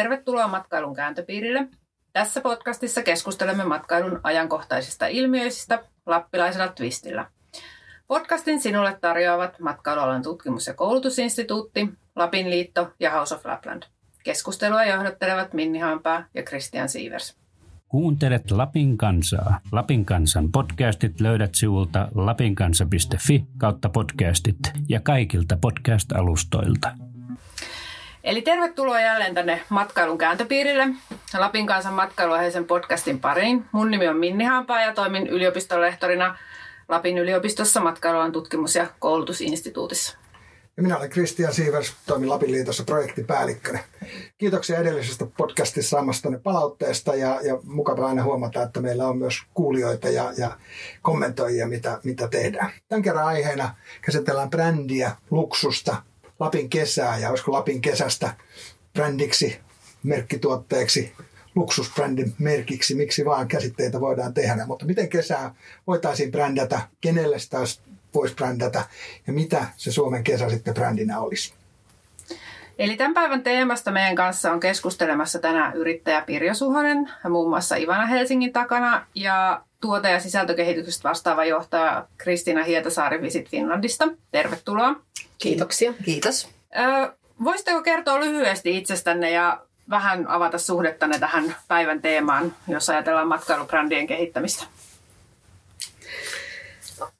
Tervetuloa matkailun kääntöpiirille. Tässä podcastissa keskustelemme matkailun ajankohtaisista ilmiöistä lappilaisella twistillä. Podcastin sinulle tarjoavat matkailualan tutkimus- ja koulutusinstituutti, Lapin liitto ja House of Lapland. Keskustelua johdattelevat Minni Hampaa ja Christian Sievers. Kuuntelet Lapin kansaa. Lapin kansan podcastit löydät sivulta lapinkansa.fi kautta podcastit ja kaikilta podcast-alustoilta. Eli tervetuloa jälleen tänne matkailun kääntöpiirille. Lapin kansan matkailuaiheisen podcastin pariin. Mun nimi on Minni Hampaa ja toimin yliopistolehtorina Lapin yliopistossa matkailualan tutkimus- ja koulutusinstituutissa. Ja minä olen Kristian Siivers, toimin Lapin liitossa projektipäällikkönä. Kiitoksia edellisestä podcastissa saamastanne palautteesta ja, ja mukava aina huomata, että meillä on myös kuulijoita ja, ja kommentoijia, mitä, mitä tehdään. Tämän kerran aiheena käsitellään brändiä, luksusta, Lapin kesää ja olisiko Lapin kesästä brändiksi, merkkituotteeksi, luksusbrändin merkiksi, miksi vaan käsitteitä voidaan tehdä. Mutta miten kesää voitaisiin brändätä, kenelle sitä voisi brändätä ja mitä se Suomen kesä sitten brändinä olisi. Eli tämän päivän teemasta meidän kanssa on keskustelemassa tänään yrittäjä Pirjo Suhonen, muun muassa Ivana Helsingin takana ja tuote- ja sisältökehityksestä vastaava johtaja Kristiina Hietasaari Visit Finlandista. Tervetuloa. Kiitoksia. Kiitos. Ö, voisitteko kertoa lyhyesti itsestänne ja vähän avata suhdettanne tähän päivän teemaan, jos ajatellaan matkailubrändien kehittämistä?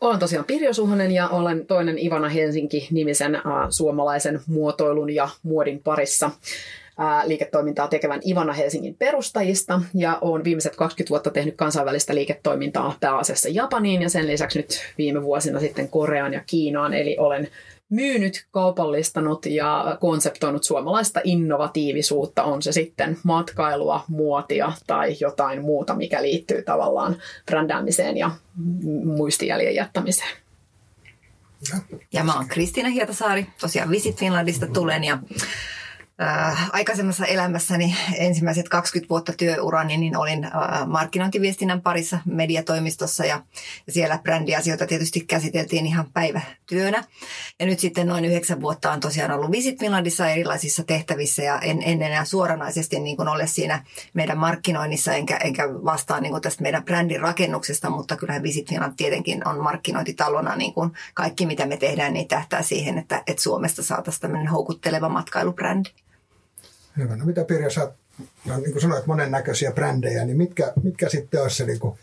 Olen tosiaan Pirjo Suhonen ja olen toinen Ivana Helsinki-nimisen suomalaisen muotoilun ja muodin parissa liiketoimintaa tekevän Ivana Helsingin perustajista. Ja olen viimeiset 20 vuotta tehnyt kansainvälistä liiketoimintaa pääasiassa Japaniin. Ja sen lisäksi nyt viime vuosina sitten Koreaan ja Kiinaan, eli olen myynyt, kaupallistanut ja konseptoinut suomalaista innovatiivisuutta, on se sitten matkailua, muotia tai jotain muuta, mikä liittyy tavallaan brändäämiseen ja muistijäljen jättämiseen. Ja mä oon Kristiina Hietasaari, tosiaan Visit Finlandista tulen ja äh, aikaisemmassa elämässäni ensimmäiset 20 vuotta työurani, niin olin äh, markkinointiviestinnän parissa mediatoimistossa ja, siellä brändiasioita tietysti käsiteltiin ihan päivätyönä. Ja nyt sitten noin yhdeksän vuotta on tosiaan ollut Visit Finlandissa erilaisissa tehtävissä ja en, en enää suoranaisesti niin kuin ole siinä meidän markkinoinnissa enkä, enkä vastaa niin kuin tästä meidän brändin rakennuksesta, mutta kyllähän Visit Finland tietenkin on markkinointitalona niin kuin kaikki mitä me tehdään, niin tähtää siihen, että, että Suomesta saataisiin tämmöinen houkutteleva matkailubrändi. Hyvä. No mitä Pirjo, sä no, niin kuin sanoit monennäköisiä brändejä, niin mitkä, mitkä sitten olisi se niin kuin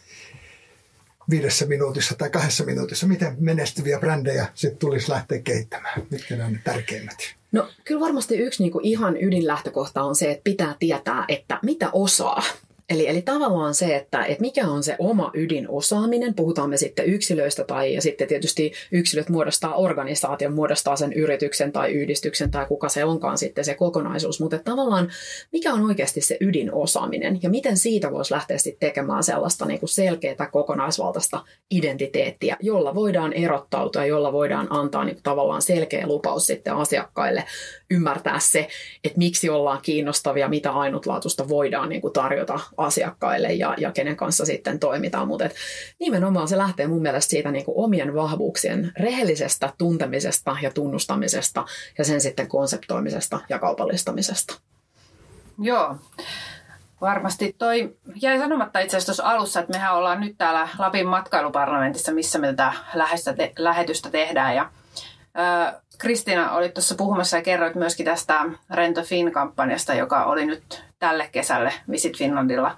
viidessä minuutissa tai kahdessa minuutissa, miten menestyviä brändejä sitten tulisi lähteä kehittämään? Mitkä ne on ne tärkeimmät? No kyllä varmasti yksi niin kuin ihan ydinlähtökohta on se, että pitää tietää, että mitä osaa. Eli, eli tavallaan se, että, että mikä on se oma ydinosaaminen, puhutaan me sitten yksilöistä tai ja sitten tietysti yksilöt muodostaa organisaation, muodostaa sen yrityksen tai yhdistyksen tai kuka se onkaan sitten se kokonaisuus, mutta tavallaan mikä on oikeasti se ydinosaaminen ja miten siitä voisi lähteä sitten tekemään sellaista niin kuin selkeää kokonaisvaltaista identiteettiä, jolla voidaan erottautua jolla voidaan antaa niin kuin tavallaan selkeä lupaus sitten asiakkaille ymmärtää se, että miksi ollaan kiinnostavia, mitä ainutlaatuista voidaan niin kuin tarjota asiakkaille ja, ja kenen kanssa sitten toimitaan. Mutta nimenomaan se lähtee mun mielestä siitä niin kuin omien vahvuuksien rehellisestä tuntemisesta ja tunnustamisesta ja sen sitten konseptoimisesta ja kaupallistamisesta. Joo. Varmasti toi jäi sanomatta itse asiassa tuossa alussa, että mehän ollaan nyt täällä Lapin matkailuparlamentissa, missä me tätä te- lähetystä tehdään. Ja Kristina oli tuossa puhumassa ja kerroit myöskin tästä Rento Fin-kampanjasta, joka oli nyt tälle kesälle Visit Finlandilla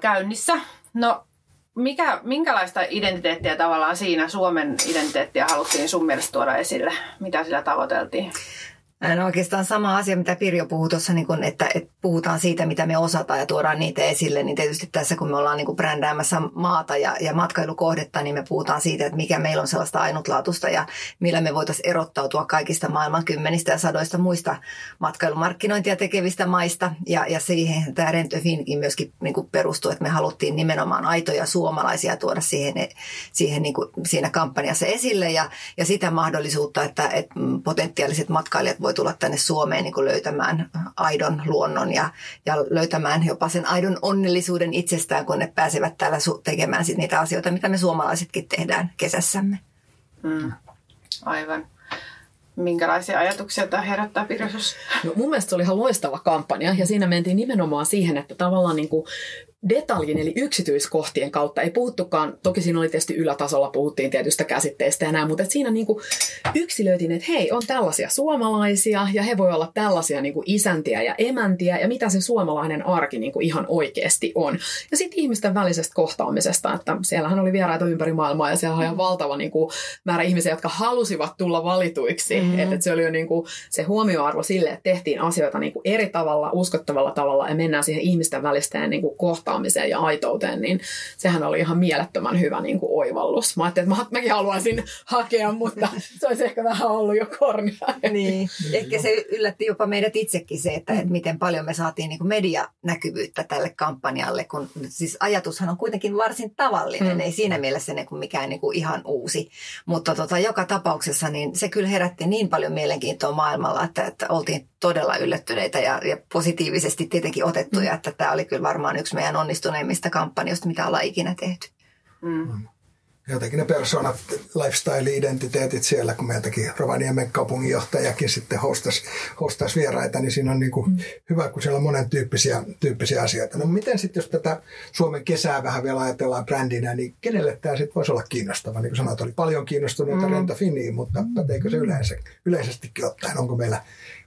käynnissä. No, mikä, minkälaista identiteettiä tavallaan siinä, Suomen identiteettiä haluttiin sun mielestä tuoda esille? Mitä sillä tavoiteltiin? No oikeastaan sama asia, mitä Pirjo puhui tuossa, niin kun, että, että puhutaan siitä, mitä me osataan ja tuodaan niitä esille, niin tietysti tässä kun me ollaan niin brändäämässä maata ja, ja matkailukohdetta, niin me puhutaan siitä, että mikä meillä on sellaista ainutlaatusta ja millä me voitaisiin erottautua kaikista maailman kymmenistä ja sadoista muista matkailumarkkinointia tekevistä maista. Ja, ja siihen tämä Rento Finkin myöskin niin perustuu, että me haluttiin nimenomaan aitoja suomalaisia tuoda siihen, siihen niin siinä kampanjassa esille ja, ja sitä mahdollisuutta, että, että potentiaaliset matkailijat voi tulla tänne Suomeen niin kuin löytämään aidon luonnon ja, ja löytämään jopa sen aidon onnellisuuden itsestään, kun ne pääsevät täällä tekemään sit niitä asioita, mitä me suomalaisetkin tehdään kesässämme. Mm. Aivan. minkälaisia ajatuksia tämä herättää Pirjosus? No, mun mielestä se oli ihan loistava kampanja ja siinä mentiin nimenomaan siihen, että tavallaan niin kuin detaljin eli yksityiskohtien kautta ei puhuttukaan, toki siinä oli tietysti ylätasolla puhuttiin tietystä käsitteistä ja näin, mutta että siinä niin kuin yksilöitiin, että hei, on tällaisia suomalaisia ja he voi olla tällaisia niin kuin isäntiä ja emäntiä ja mitä se suomalainen arki niin kuin ihan oikeasti on. Ja sitten ihmisten välisestä kohtaamisesta, että siellähän oli vieraita ympäri maailmaa ja siellä oli ihan valtava niin kuin, määrä ihmisiä, jotka halusivat tulla valituiksi. Mm-hmm. Että, että se oli jo niin kuin, se huomioarvo sille, että tehtiin asioita niin kuin eri tavalla, uskottavalla tavalla ja mennään siihen ihmisten välisten niin kuin kohtaamiseen ja aitouteen, niin sehän oli ihan mielettömän hyvä niin kuin oivallus. Mä ajattelin, että mäkin haluaisin hakea, mutta se olisi ehkä vähän ollut jo kornia. Niin. Ehkä se yllätti jopa meidät itsekin se, että, että miten paljon me saatiin niin kuin medianäkyvyyttä tälle kampanjalle, kun siis ajatushan on kuitenkin varsin tavallinen, mm. ei siinä mielessä ne kuin mikään niin kuin ihan uusi. Mutta tota, joka tapauksessa niin se kyllä herätti niin paljon mielenkiintoa maailmalla, että, että oltiin todella yllättyneitä ja, ja positiivisesti tietenkin otettuja, mm. että tämä oli kyllä varmaan yksi meidän onnistuneimmista kampanjoista, mitä ollaan ikinä tehty. Mm. Jotenkin ne persoonat, lifestyle-identiteetit siellä, kun meiltäkin Rovaniemen kaupunginjohtajakin sitten hostasi, hostasi vieraita, niin siinä on niin kuin mm. hyvä, kun siellä on monen tyyppisiä, tyyppisiä asioita. No miten sitten, jos tätä Suomen kesää vähän vielä ajatellaan brändinä, niin kenelle tämä sitten voisi olla kiinnostava? Niin kuin sanoit, oli paljon kiinnostuneita mm. Renta Finiin, mutta päteekö se yleensä, yleisestikin ottaen? Onko meillä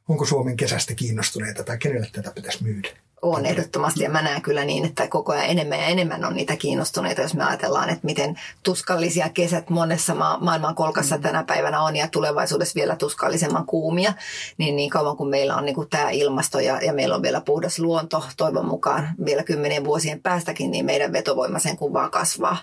onko Suomen kesästä kiinnostuneita tai kenelle tätä pitäisi myydä? On ehdottomasti ja mä näen kyllä niin, että koko ajan enemmän ja enemmän on niitä kiinnostuneita, jos me ajatellaan, että miten tuskallisia kesät monessa ma- maailman kolkassa mm. tänä päivänä on ja tulevaisuudessa vielä tuskallisemman kuumia, niin niin kauan kuin meillä on niin kuin tämä ilmasto ja, ja meillä on vielä puhdas luonto, toivon mukaan vielä kymmenien vuosien päästäkin, niin meidän vetovoima sen kuvaa kasvaa.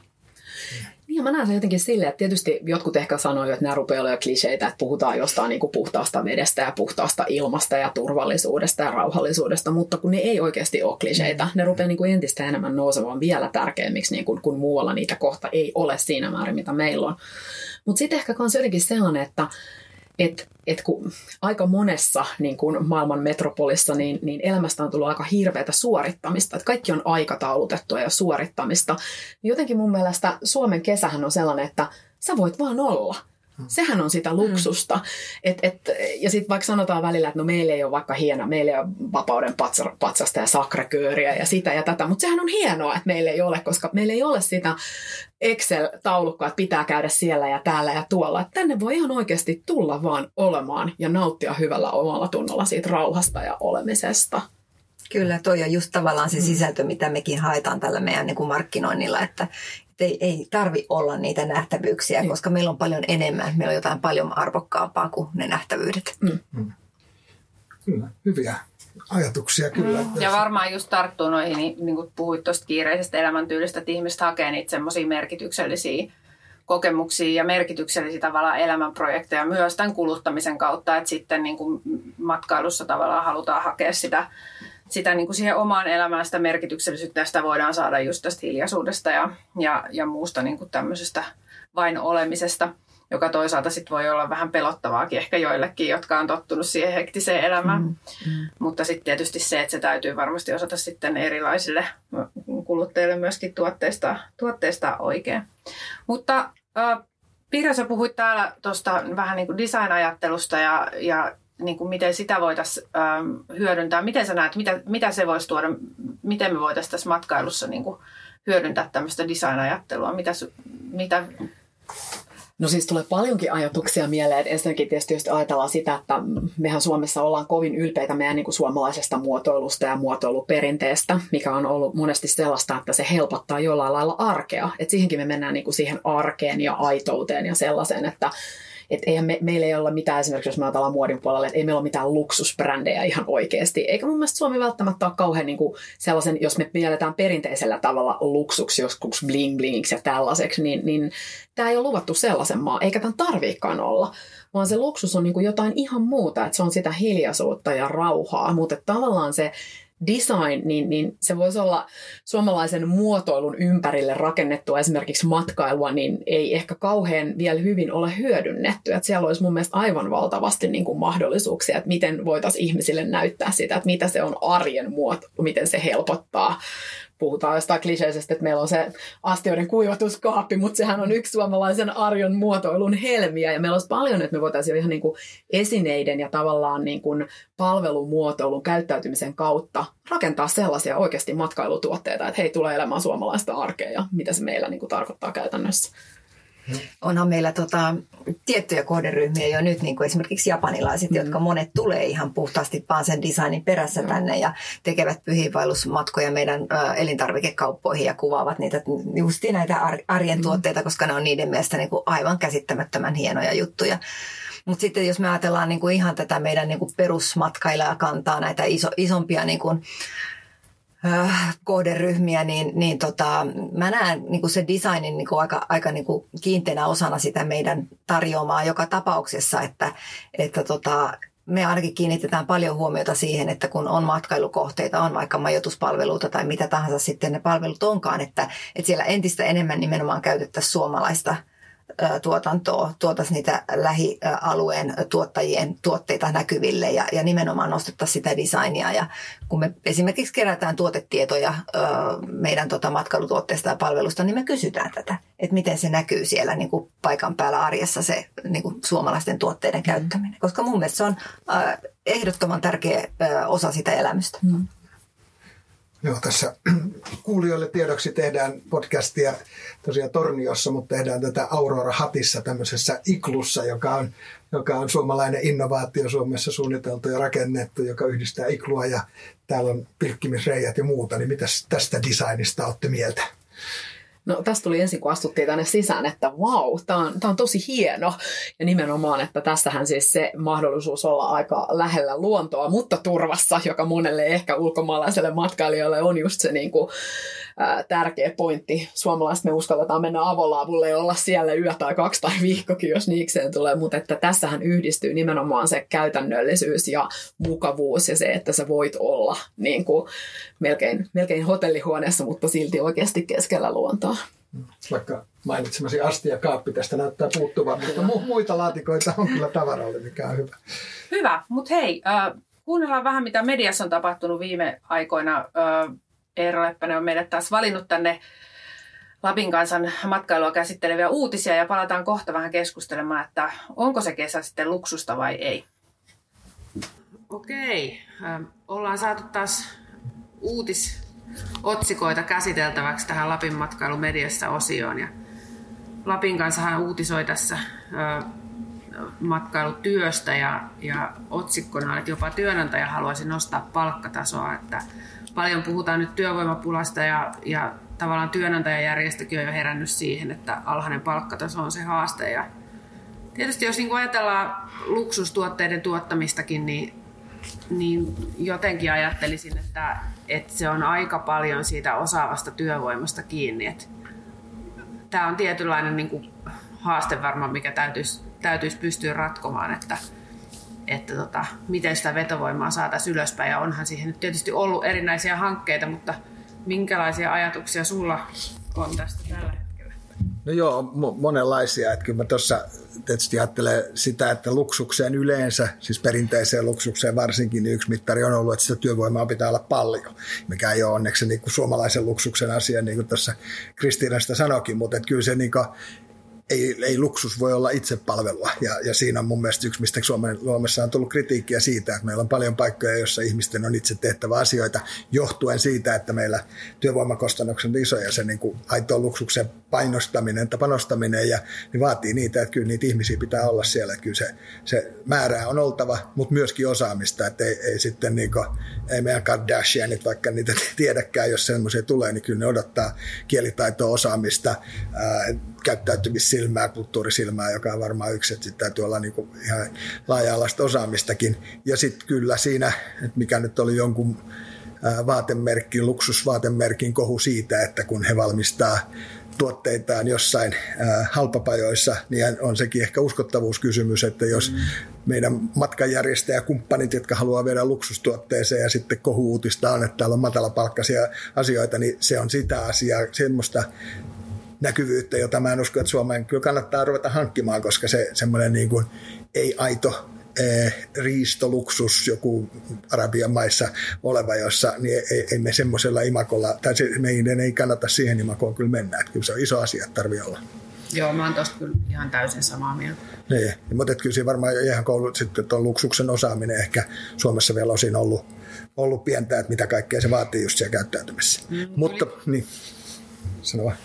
Niin, mä näen sen jotenkin silleen, että tietysti jotkut ehkä sanoivat, että nämä rupeaa olemaan kliseitä, että puhutaan jostain niin kuin puhtaasta vedestä ja puhtaasta ilmasta ja turvallisuudesta ja rauhallisuudesta, mutta kun ne ei oikeasti ole kliseitä, ne rupeaa niin kuin entistä enemmän nousemaan vielä tärkeämmiksi, niin kuin, kun muualla niitä kohta ei ole siinä määrin, mitä meillä on. Mutta sitten ehkä myös jotenkin sellainen, että että et kun aika monessa niin kun maailman metropolissa niin, niin elämästä on tullut aika hirveätä suorittamista, että kaikki on aikataulutettua ja suorittamista. Jotenkin mun mielestä Suomen kesähän on sellainen, että sä voit vaan olla. Sehän on sitä luksusta. Mm. Et, et, ja sitten vaikka sanotaan välillä, että no meillä ei ole vaikka hieno, meillä ei ole vapauden patsasta ja sakrakööriä ja sitä ja tätä, mutta sehän on hienoa, että meillä ei ole, koska meillä ei ole sitä Excel-taulukkoa, että pitää käydä siellä ja täällä ja tuolla. Että tänne voi ihan oikeasti tulla vaan olemaan ja nauttia hyvällä omalla tunnolla siitä rauhasta ja olemisesta. Kyllä, toi on just tavallaan se mm. sisältö, mitä mekin haetaan tällä meidän niin kuin markkinoinnilla, että, ei, ei tarvi olla niitä nähtävyyksiä, mm. koska meillä on paljon enemmän. Meillä on jotain paljon arvokkaampaa kuin ne nähtävyydet. Mm. Mm. Kyllä, hyviä ajatuksia kyllä. Mm. Ja varmaan just tarttuu noihin, niin, niin kuin puhuit tuosta kiireisestä elämäntyylistä, että ihmiset hakee niitä semmoisia merkityksellisiä kokemuksia ja merkityksellisiä tavallaan elämänprojekteja myös tämän kuluttamisen kautta, että sitten niin kuin matkailussa tavallaan halutaan hakea sitä sitä niin kuin siihen omaan elämään sitä merkityksellisyyttä, sitä voidaan saada just tästä hiljaisuudesta ja, ja, ja muusta niin kuin tämmöisestä vain olemisesta, joka toisaalta sitten voi olla vähän pelottavaakin ehkä joillekin, jotka on tottunut siihen hektiseen elämään. Mm, mm. Mutta sitten tietysti se, että se täytyy varmasti osata sitten erilaisille kuluttajille myöskin tuotteista, tuotteista oikein. Mutta äh, Pirjo, sä puhuit täällä tuosta vähän niin kuin design-ajattelusta ja, ja niin kuin miten sitä voitaisiin ähm, hyödyntää. Miten sä näet, mitä, mitä se voisi tuoda, miten me voitaisiin tässä matkailussa niin kuin hyödyntää tämmöistä design-ajattelua? Mitä, mitä No siis tulee paljonkin ajatuksia mieleen. Ensinnäkin tietysti jos ajatellaan sitä, että mehän Suomessa ollaan kovin ylpeitä meidän niin kuin suomalaisesta muotoilusta ja muotoiluperinteestä, mikä on ollut monesti sellaista, että se helpottaa jollain lailla arkea. Et siihenkin me mennään niin kuin siihen arkeen ja aitouteen ja sellaiseen, että et eihän me, meillä ei ole mitään, esimerkiksi jos me ajatellaan muodin puolella, että ei meillä ole mitään luksusbrändejä ihan oikeasti. Eikä mun mielestä Suomi välttämättä ole kauhean niin kuin sellaisen, jos me mielletään perinteisellä tavalla luksuksi, joskus bling blingiksi ja tällaiseksi, niin, niin tämä ei ole luvattu sellaisen maa, eikä tämän tarviikaan olla vaan se luksus on niin kuin jotain ihan muuta, että se on sitä hiljaisuutta ja rauhaa, mutta tavallaan se design, niin, niin se voisi olla suomalaisen muotoilun ympärille rakennettua esimerkiksi matkailua, niin ei ehkä kauhean vielä hyvin ole hyödynnetty. Että siellä olisi mun mielestä aivan valtavasti niin kuin mahdollisuuksia, että miten voitaisiin ihmisille näyttää sitä, että mitä se on arjen muoto, miten se helpottaa puhutaan jostain kliseisesti, että meillä on se astioiden kuivatuskaappi, mutta sehän on yksi suomalaisen arjon muotoilun helmiä ja meillä olisi paljon, että me voitaisiin ihan niin kuin esineiden ja tavallaan niin kuin palvelumuotoilun käyttäytymisen kautta rakentaa sellaisia oikeasti matkailutuotteita, että hei, tulee elämään suomalaista arkea ja mitä se meillä niin kuin tarkoittaa käytännössä. Onhan meillä tota, tiettyjä kohderyhmiä jo nyt, niin kuin esimerkiksi japanilaiset, mm. jotka monet tulee ihan puhtaasti vaan sen designin perässä mm. tänne ja tekevät pyhiinvaellusmatkoja meidän ö, elintarvikekauppoihin ja kuvaavat niitä just näitä arjen mm. tuotteita, koska ne on niiden mielestä niin kuin aivan käsittämättömän hienoja juttuja. Mutta sitten jos me ajatellaan niin kuin ihan tätä meidän niin kuin perusmatkailijakantaa, näitä iso, isompia niin kuin, äh, kohderyhmiä, niin, niin tota, mä näen niin kuin se designin niin aika, aika niin kiinteänä osana sitä meidän tarjoamaa joka tapauksessa, että, että tota, me ainakin kiinnitetään paljon huomiota siihen, että kun on matkailukohteita, on vaikka majoituspalveluita tai mitä tahansa sitten ne palvelut onkaan, että, että siellä entistä enemmän nimenomaan käytettäisiin suomalaista – tuotantoa, tuotaisiin niitä lähialueen tuottajien tuotteita näkyville ja, ja nimenomaan nostettaisiin sitä designia. Ja kun me esimerkiksi kerätään tuotetietoja meidän tota matkailutuotteista ja palvelusta, niin me kysytään tätä, että miten se näkyy siellä niin kuin paikan päällä arjessa se niin kuin suomalaisten tuotteiden käyttäminen. Koska mun mielestä se on ehdottoman tärkeä osa sitä elämystä. Mm. Joo, tässä kuulijoille tiedoksi tehdään podcastia tosiaan Torniossa, mutta tehdään tätä Aurora Hatissa tämmöisessä iklussa, joka on, joka on suomalainen innovaatio Suomessa suunniteltu ja rakennettu, joka yhdistää iklua ja täällä on pilkkimisreijät ja muuta. Niin mitä tästä designista olette mieltä? No tästä tuli ensin, kun astuttiin tänne sisään, että wow, tämä on, on tosi hieno. Ja nimenomaan, että tässähän siis se mahdollisuus olla aika lähellä luontoa, mutta turvassa, joka monelle ehkä ulkomaalaiselle matkailijalle on just se niin kuin, ää, tärkeä pointti. Suomalaiset me uskalletaan mennä avolaavulle ja olla siellä yö tai kaksi tai viikkokin, jos niikseen tulee, mutta että tässähän yhdistyy nimenomaan se käytännöllisyys ja mukavuus ja se, että sä voit olla niin kuin melkein, melkein hotellihuoneessa, mutta silti oikeasti keskellä luontoa. Vaikka mainitsemasi asti ja kaappi tästä näyttää puuttuvan, mutta mu- muita laatikoita on kyllä tavaralle, mikä on hyvä. Hyvä, mutta hei, äh, kuunnellaan vähän mitä mediassa on tapahtunut viime aikoina. Äh, Eero Leppänen on meidät taas valinnut tänne Lapin kansan matkailua käsitteleviä uutisia ja palataan kohta vähän keskustelemaan, että onko se kesä sitten luksusta vai ei. Okei, äh, ollaan saatu taas uutisotsikoita käsiteltäväksi tähän Lapin matkailumediassa osioon. Ja Lapin kanssa hän uutisoi tässä äh, matkailutyöstä ja, ja otsikkona, että jopa työnantaja haluaisi nostaa palkkatasoa, että paljon puhutaan nyt työvoimapulasta ja, ja tavallaan työnantajajärjestökin on jo herännyt siihen, että alhainen palkkataso on se haaste. Ja tietysti jos niin ajatellaan luksustuotteiden tuottamistakin, niin, niin jotenkin ajattelisin, että, että se on aika paljon siitä osaavasta työvoimasta kiinni. Että tämä on tietynlainen niin kuin haaste varmaan, mikä täytyisi, täytyisi pystyä ratkomaan, että, että tota, miten sitä vetovoimaa saataisiin ylöspäin. Ja onhan siihen nyt tietysti ollut erinäisiä hankkeita, mutta minkälaisia ajatuksia sulla on tästä tällä hetkellä? No joo, mo- monenlaisia. Että kyllä mä tuossa tietysti ajattelen sitä, että luksukseen yleensä, siis perinteiseen luksukseen varsinkin, niin yksi mittari on ollut, että sitä työvoimaa pitää olla paljon, mikä ei ole onneksi niin kuin suomalaisen luksuksen asia, niin kuin tuossa Kristiina sitä sanoikin, mutta että kyllä se niin kuin, ei, ei luksus voi olla itsepalvelua. Ja, ja siinä on mun mielestä yksi, mistä Suomen, Suomessa on tullut kritiikkiä siitä, että meillä on paljon paikkoja, joissa ihmisten on itse tehtävä asioita johtuen siitä, että meillä työvoimakostannukset on isoja. Se niin kuin luksuksen painostaminen tai panostaminen ja niin vaatii niitä, että kyllä niitä ihmisiä pitää olla siellä. Että kyllä se, se määrää on oltava, mutta myöskin osaamista, että ei, ei sitten niin kuin, ei meidän Kardashianit, vaikka niitä tiedäkään, jos semmoisia tulee, niin kyllä ne odottaa kielitaitoa, osaamista, ää, käyttäytymissilmää, kulttuurisilmää, joka on varmaan yksi, että sitten täytyy olla niin kuin ihan laaja-alaista osaamistakin. Ja sitten kyllä siinä, että mikä nyt oli jonkun vaatemerkki, luksusvaatemerkin kohu siitä, että kun he valmistaa tuotteitaan jossain äh, halpapajoissa, niin on sekin ehkä uskottavuuskysymys, että jos mm. meidän matkanjärjestäjäkumppanit, jotka haluaa viedä luksustuotteeseen ja sitten kohuutista on, että täällä on matalapalkkaisia asioita, niin se on sitä asiaa, semmoista näkyvyyttä, jota mä en usko, että Suomeen kyllä kannattaa ruveta hankkimaan, koska se semmoinen niin kuin ei-aito eh, riistoluksus, joku Arabian maissa oleva, jossa niin ei, ei me semmoisella imakolla, tai se, meidän ei kannata siihen imakoon kyllä mennä. Että kyllä se on iso asia, että tarvii olla. Joo, mä oon tosta kyllä ihan täysin samaa mieltä. Niin, mutta kyllä siinä varmaan ihan koulu, sitten tuon luksuksen osaaminen ehkä Suomessa vielä osin ollut, ollut pientä, että mitä kaikkea se vaatii just siellä käyttäytymisessä. Mm, mutta, oli... niin, sano vaan.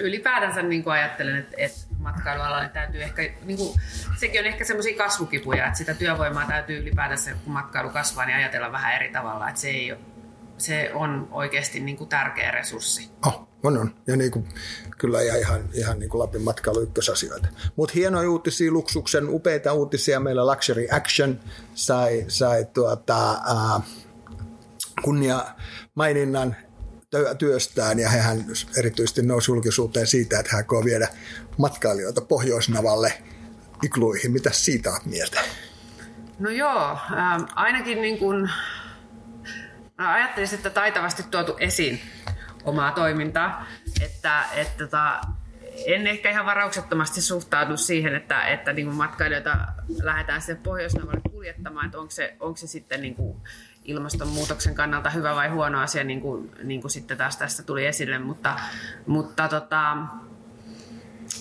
Ylipäätänsä niin kuin ajattelen, että, että matkailualalla niin täytyy ehkä, niin kuin, sekin on ehkä semmoisia kasvukipuja, että sitä työvoimaa täytyy ylipäätänsä, kun matkailu kasvaa, niin ajatella vähän eri tavalla, että se, ei, se on oikeasti niin kuin tärkeä resurssi. Oh, on, on. Ja niin kuin, kyllä ja ihan, ihan niin kuin Lapin matkailu ykkösasioita. Mutta hienoja uutisia, luksuksen upeita uutisia. Meillä Luxury Action sai, sai tuota, ää, kunnia maininnan työstään ja hän erityisesti nousi julkisuuteen siitä, että hän aikoo viedä matkailijoita Pohjoisnavalle ikluihin. Mitä siitä on mieltä? No joo, äh, ainakin niin kuin, ajattelisin, että taitavasti tuotu esiin omaa toimintaa. Että, että tota, en ehkä ihan varauksettomasti suhtaudu siihen, että, että niin matkailijoita lähdetään sinne Pohjoisnavalle kuljettamaan, että onko se, onko se sitten niin kuin ilmastonmuutoksen kannalta hyvä vai huono asia, niin kuin, niin kuin sitten taas tässä tuli esille, mutta, mutta tota,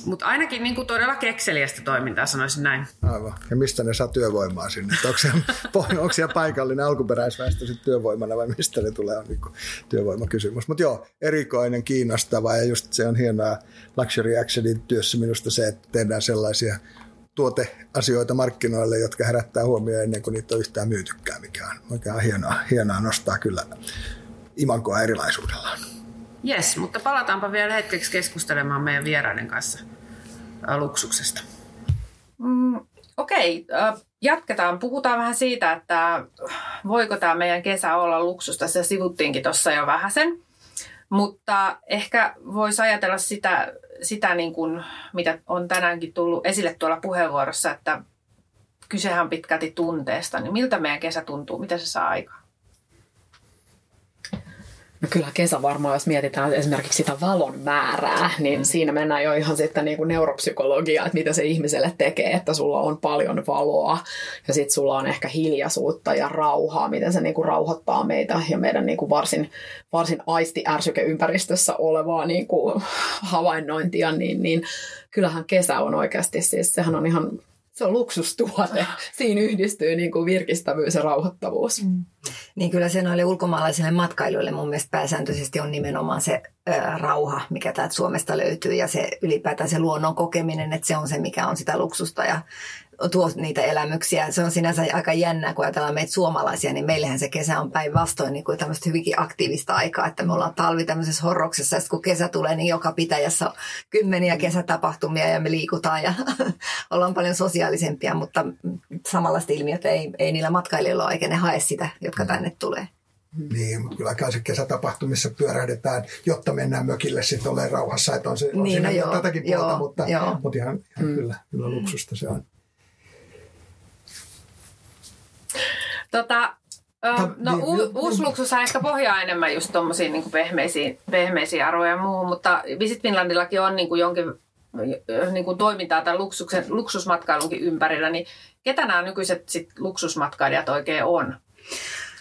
mutta ainakin niin kuin todella kekseliästä toimintaa, sanoisin näin. Aivan. Ja mistä ne saa työvoimaa sinne? onko, siellä, onko siellä paikallinen alkuperäisväestö sitten työvoimana vai mistä ne tulee on niin työvoimakysymys. Mutta joo, erikoinen, kiinnostava ja just se on hienoa Luxury Actionin työssä minusta se, että tehdään sellaisia tuoteasioita markkinoille, jotka herättää huomioon ennen kuin niitä on yhtään myytykään, mikä on, mikä on hienoa, hienoa nostaa kyllä imankoa erilaisuudellaan. Yes, mutta palataanpa vielä hetkeksi keskustelemaan meidän vieraiden kanssa luksuksesta. Mm, Okei, okay. jatketaan. Puhutaan vähän siitä, että voiko tämä meidän kesä olla luksusta. Se sivuttiinkin tuossa jo vähän sen. Mutta ehkä voisi ajatella sitä, sitä niin kuin, mitä on tänäänkin tullut esille tuolla puheenvuorossa, että kysehän pitkälti tunteesta. Niin miltä meidän kesä tuntuu? Mitä se saa aikaan? No kyllä kesä varmaan, jos mietitään esimerkiksi sitä valon määrää, niin mm. siinä mennään jo ihan sitten niin kuin neuropsykologiaa, että mitä se ihmiselle tekee, että sulla on paljon valoa ja sitten sulla on ehkä hiljaisuutta ja rauhaa, miten se niin kuin rauhoittaa meitä ja meidän niin kuin varsin, varsin aistiärsykeympäristössä olevaa niin kuin havainnointia, niin, niin kyllähän kesä on oikeasti siis, sehän on ihan se on luksustuote. Siinä yhdistyy niin kuin virkistävyys ja rauhoittavuus. Mm. Niin kyllä se noille ulkomaalaisille matkailijoille mun mielestä pääsääntöisesti on nimenomaan se ö, rauha, mikä täältä Suomesta löytyy ja se ylipäätään se luonnon kokeminen, että se on se, mikä on sitä luksusta ja tuo niitä elämyksiä. Se on sinänsä aika jännä, kun ajatellaan meitä suomalaisia, niin meillähän se kesä on päinvastoin niin kuin tämmöistä hyvinkin aktiivista aikaa, että me ollaan talvi tämmöisessä horroksessa, ja kun kesä tulee, niin joka pitäjässä on kymmeniä mm. kesätapahtumia ja me liikutaan ja ollaan paljon sosiaalisempia, mutta samanlaista ilmiötä ei, ei niillä matkailijoilla ole, eikä ne hae sitä, jotka mm. tänne tulee. Niin, mutta kyllä kai se kesätapahtumissa pyörähdetään, jotta mennään mökille sitten olemaan rauhassa. Että on, se, on niin, no joo, tätäkin puolta, joo, mutta, joo. mutta ihan, ihan mm. kyllä, kyllä luksusta se on. Tota, no niin, u- uusi luksus ehkä pohjaa enemmän just tuommoisiin niin pehmeisiin, pehmeisiin arvoja ja muuhun, mutta Visit Finlandillakin on niin kuin jonkin niin kuin toimintaa tämän luksuksen, luksusmatkailunkin ympärillä, niin ketä nämä nykyiset sit luksusmatkailijat oikein on?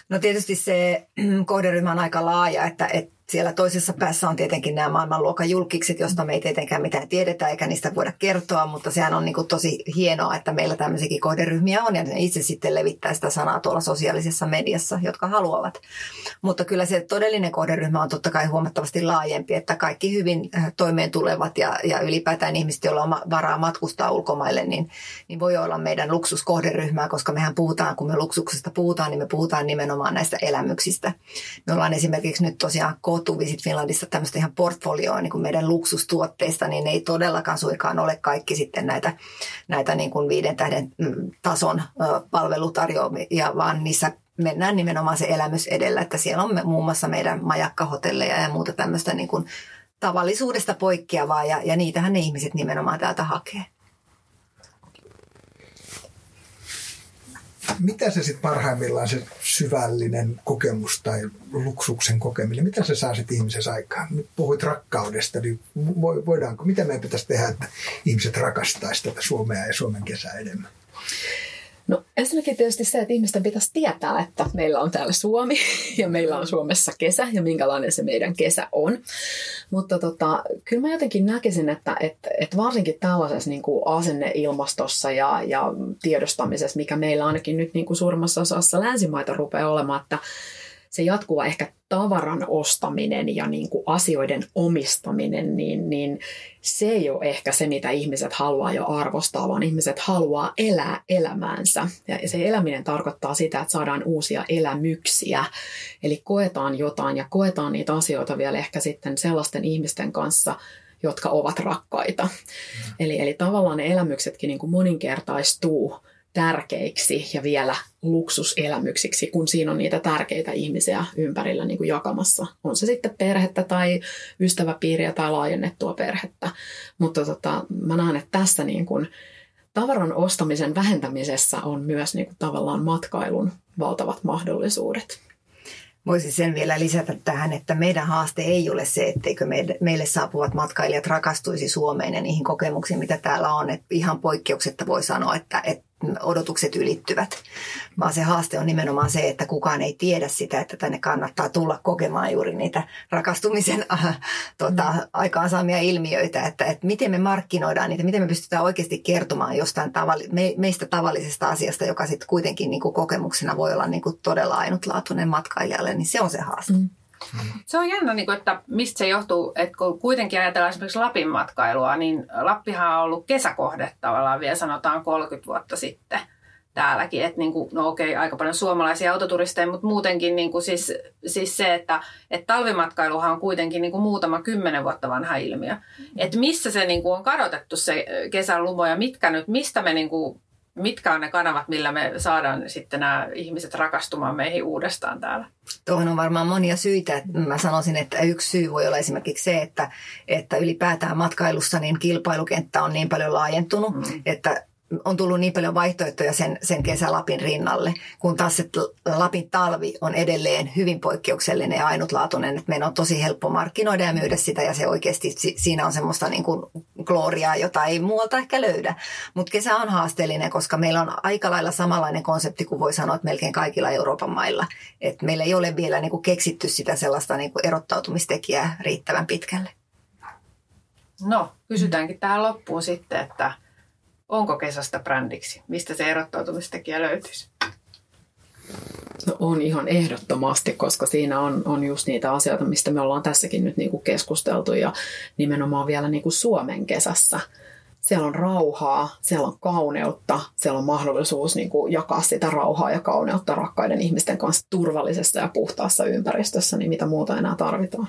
No tietysti se kohderyhmä on aika laaja, että, että siellä toisessa päässä on tietenkin nämä maailmanluokan julkikset, joista me ei tietenkään mitään tiedetä eikä niistä voida kertoa, mutta sehän on niin kuin tosi hienoa, että meillä tämmöisiäkin kohderyhmiä on ja ne itse sitten levittää sitä sanaa tuolla sosiaalisessa mediassa, jotka haluavat. Mutta kyllä se todellinen kohderyhmä on totta kai huomattavasti laajempi, että kaikki hyvin äh, toimeen tulevat ja, ja ylipäätään ihmiset, joilla on varaa matkustaa ulkomaille, niin, niin voi olla meidän luksuskohderyhmää, koska mehän puhutaan, kun me luksuksesta puhutaan, niin me puhutaan nimenomaan näistä elämyksistä. Me ollaan esimerkiksi nyt tosiaan koottu Visit Finlandissa tämmöistä ihan portfolioa niin kuin meidän luksustuotteista, niin ne ei todellakaan suikaan ole kaikki sitten näitä, näitä niin kuin viiden tähden mm, tason palvelutarjoamia, vaan niissä mennään nimenomaan se elämys edellä, että siellä on muun muassa meidän majakkahotelleja ja muuta tämmöistä niin kuin tavallisuudesta poikkeavaa ja, ja niitähän ne ihmiset nimenomaan täältä hakee. Mitä se sitten parhaimmillaan se syvällinen kokemus tai luksuksen kokeminen, mitä se saa sitten ihmisessä aikaan? Nyt puhuit rakkaudesta, niin voidaanko, mitä meidän pitäisi tehdä, että ihmiset rakastaisivat tätä Suomea ja Suomen kesää enemmän? No Ensinnäkin tietysti se, että ihmisten pitäisi tietää, että meillä on täällä Suomi ja meillä on Suomessa kesä ja minkälainen se meidän kesä on. Mutta tota, kyllä mä jotenkin näkisin, että, että, että varsinkin tällaisessa niin kuin asenneilmastossa ja, ja tiedostamisessa, mikä meillä ainakin nyt niin kuin suurimmassa osassa länsimaita rupeaa olemaan, että se jatkuva ehkä tavaran ostaminen ja niin kuin asioiden omistaminen, niin, niin se ei ole ehkä se, mitä ihmiset haluaa jo arvostaa, vaan ihmiset haluaa elää elämäänsä. Ja se eläminen tarkoittaa sitä, että saadaan uusia elämyksiä. Eli koetaan jotain ja koetaan niitä asioita vielä ehkä sitten sellaisten ihmisten kanssa, jotka ovat rakkaita. Mm. Eli, eli tavallaan ne elämyksetkin niin kuin moninkertaistuu tärkeiksi ja vielä luksuselämyksiksi, kun siinä on niitä tärkeitä ihmisiä ympärillä niin kuin jakamassa. On se sitten perhettä tai ystäväpiiriä tai laajennettua perhettä. Mutta tota, mä näen, että tässä niin kuin tavaran ostamisen vähentämisessä on myös niin kuin tavallaan matkailun valtavat mahdollisuudet. Voisin sen vielä lisätä tähän, että meidän haaste ei ole se, etteikö meille saapuvat matkailijat rakastuisi Suomeen ja niihin kokemuksiin, mitä täällä on. Että ihan poikkeuksetta voi sanoa, että, että odotukset ylittyvät, vaan se haaste on nimenomaan se, että kukaan ei tiedä sitä, että tänne kannattaa tulla kokemaan juuri niitä rakastumisen äh, tota, mm. aikaansaamia ilmiöitä, että, että miten me markkinoidaan niitä, miten me pystytään oikeasti kertomaan jostain tavalli, me, meistä tavallisesta asiasta, joka sitten kuitenkin niin kuin kokemuksena voi olla niin kuin todella ainutlaatuinen matkailijalle, niin se on se haaste. Mm. Se on jännä, niin että mistä se johtuu, että kun kuitenkin ajatellaan esimerkiksi Lapin matkailua, niin Lappihan on ollut kesäkohde tavallaan vielä sanotaan 30 vuotta sitten täälläkin. Että niin kuin, no okei, aika paljon suomalaisia autoturisteja, mutta muutenkin niin kuin siis, siis se, että, että talvimatkailuhan on kuitenkin niin kuin muutama kymmenen vuotta vanha ilmiö. Että missä se niin kuin on kadotettu se kesän lumo ja mitkä nyt, mistä me niin kuin mitkä on ne kanavat, millä me saadaan sitten nämä ihmiset rakastumaan meihin uudestaan täällä? Tuohon on varmaan monia syitä. Mä sanoisin, että yksi syy voi olla esimerkiksi se, että, että ylipäätään matkailussa niin kilpailukenttä on niin paljon laajentunut, mm. että on tullut niin paljon vaihtoehtoja sen, sen kesälapin rinnalle, kun taas se Lapin talvi on edelleen hyvin poikkeuksellinen ja ainutlaatuinen, että meidän on tosi helppo markkinoida ja myydä sitä ja se oikeasti siinä on semmoista niin kuin gloriaa, jota ei muualta ehkä löydä. Mutta kesä on haasteellinen, koska meillä on aika lailla samanlainen konsepti kuin voi sanoa, että melkein kaikilla Euroopan mailla. Et meillä ei ole vielä niin kuin keksitty sitä sellaista niin kuin erottautumistekijää riittävän pitkälle. No, kysytäänkin tähän loppuun sitten, että – onko kesästä brändiksi? Mistä se erottautumistekijä löytyisi? No on ihan ehdottomasti, koska siinä on, on just niitä asioita, mistä me ollaan tässäkin nyt niinku keskusteltu ja nimenomaan vielä niinku Suomen kesässä. Siellä on rauhaa, siellä on kauneutta, siellä on mahdollisuus niinku jakaa sitä rauhaa ja kauneutta rakkaiden ihmisten kanssa turvallisessa ja puhtaassa ympäristössä, niin mitä muuta enää tarvitaan.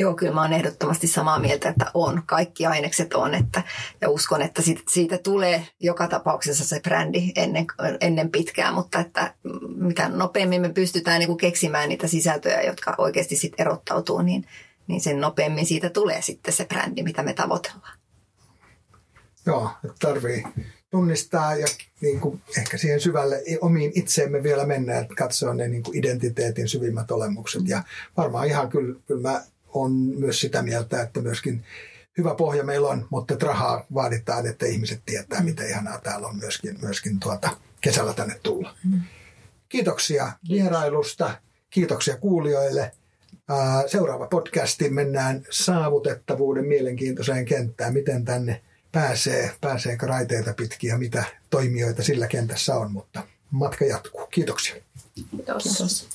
Joo, kyllä mä oon ehdottomasti samaa mieltä, että on. Kaikki ainekset on. Että, ja uskon, että siitä, siitä tulee joka tapauksessa se brändi ennen, ennen pitkää, mutta että mitä nopeammin me pystytään niin kuin keksimään niitä sisältöjä, jotka oikeasti sitten erottautuu, niin, niin sen nopeammin siitä tulee sitten se brändi, mitä me tavoitellaan. Joo, tarvii tunnistaa ja niin kuin ehkä siihen syvälle omiin itseemme vielä mennä ja katsoa ne niin kuin identiteetin syvimmät olemukset. Ja varmaan ihan kyllä, kyllä mä on myös sitä mieltä, että myöskin hyvä pohja meillä on, mutta rahaa vaaditaan, että ihmiset tietää, miten ihanaa täällä on myöskin, myöskin tuota kesällä tänne tulla. Kiitoksia vierailusta, kiitoksia kuulijoille. Seuraava podcasti mennään saavutettavuuden mielenkiintoiseen kenttään, miten tänne pääsee, pääseekö raiteita pitkin ja mitä toimijoita sillä kentässä on, mutta matka jatkuu. Kiitoksia. Kiitos. Kiitos.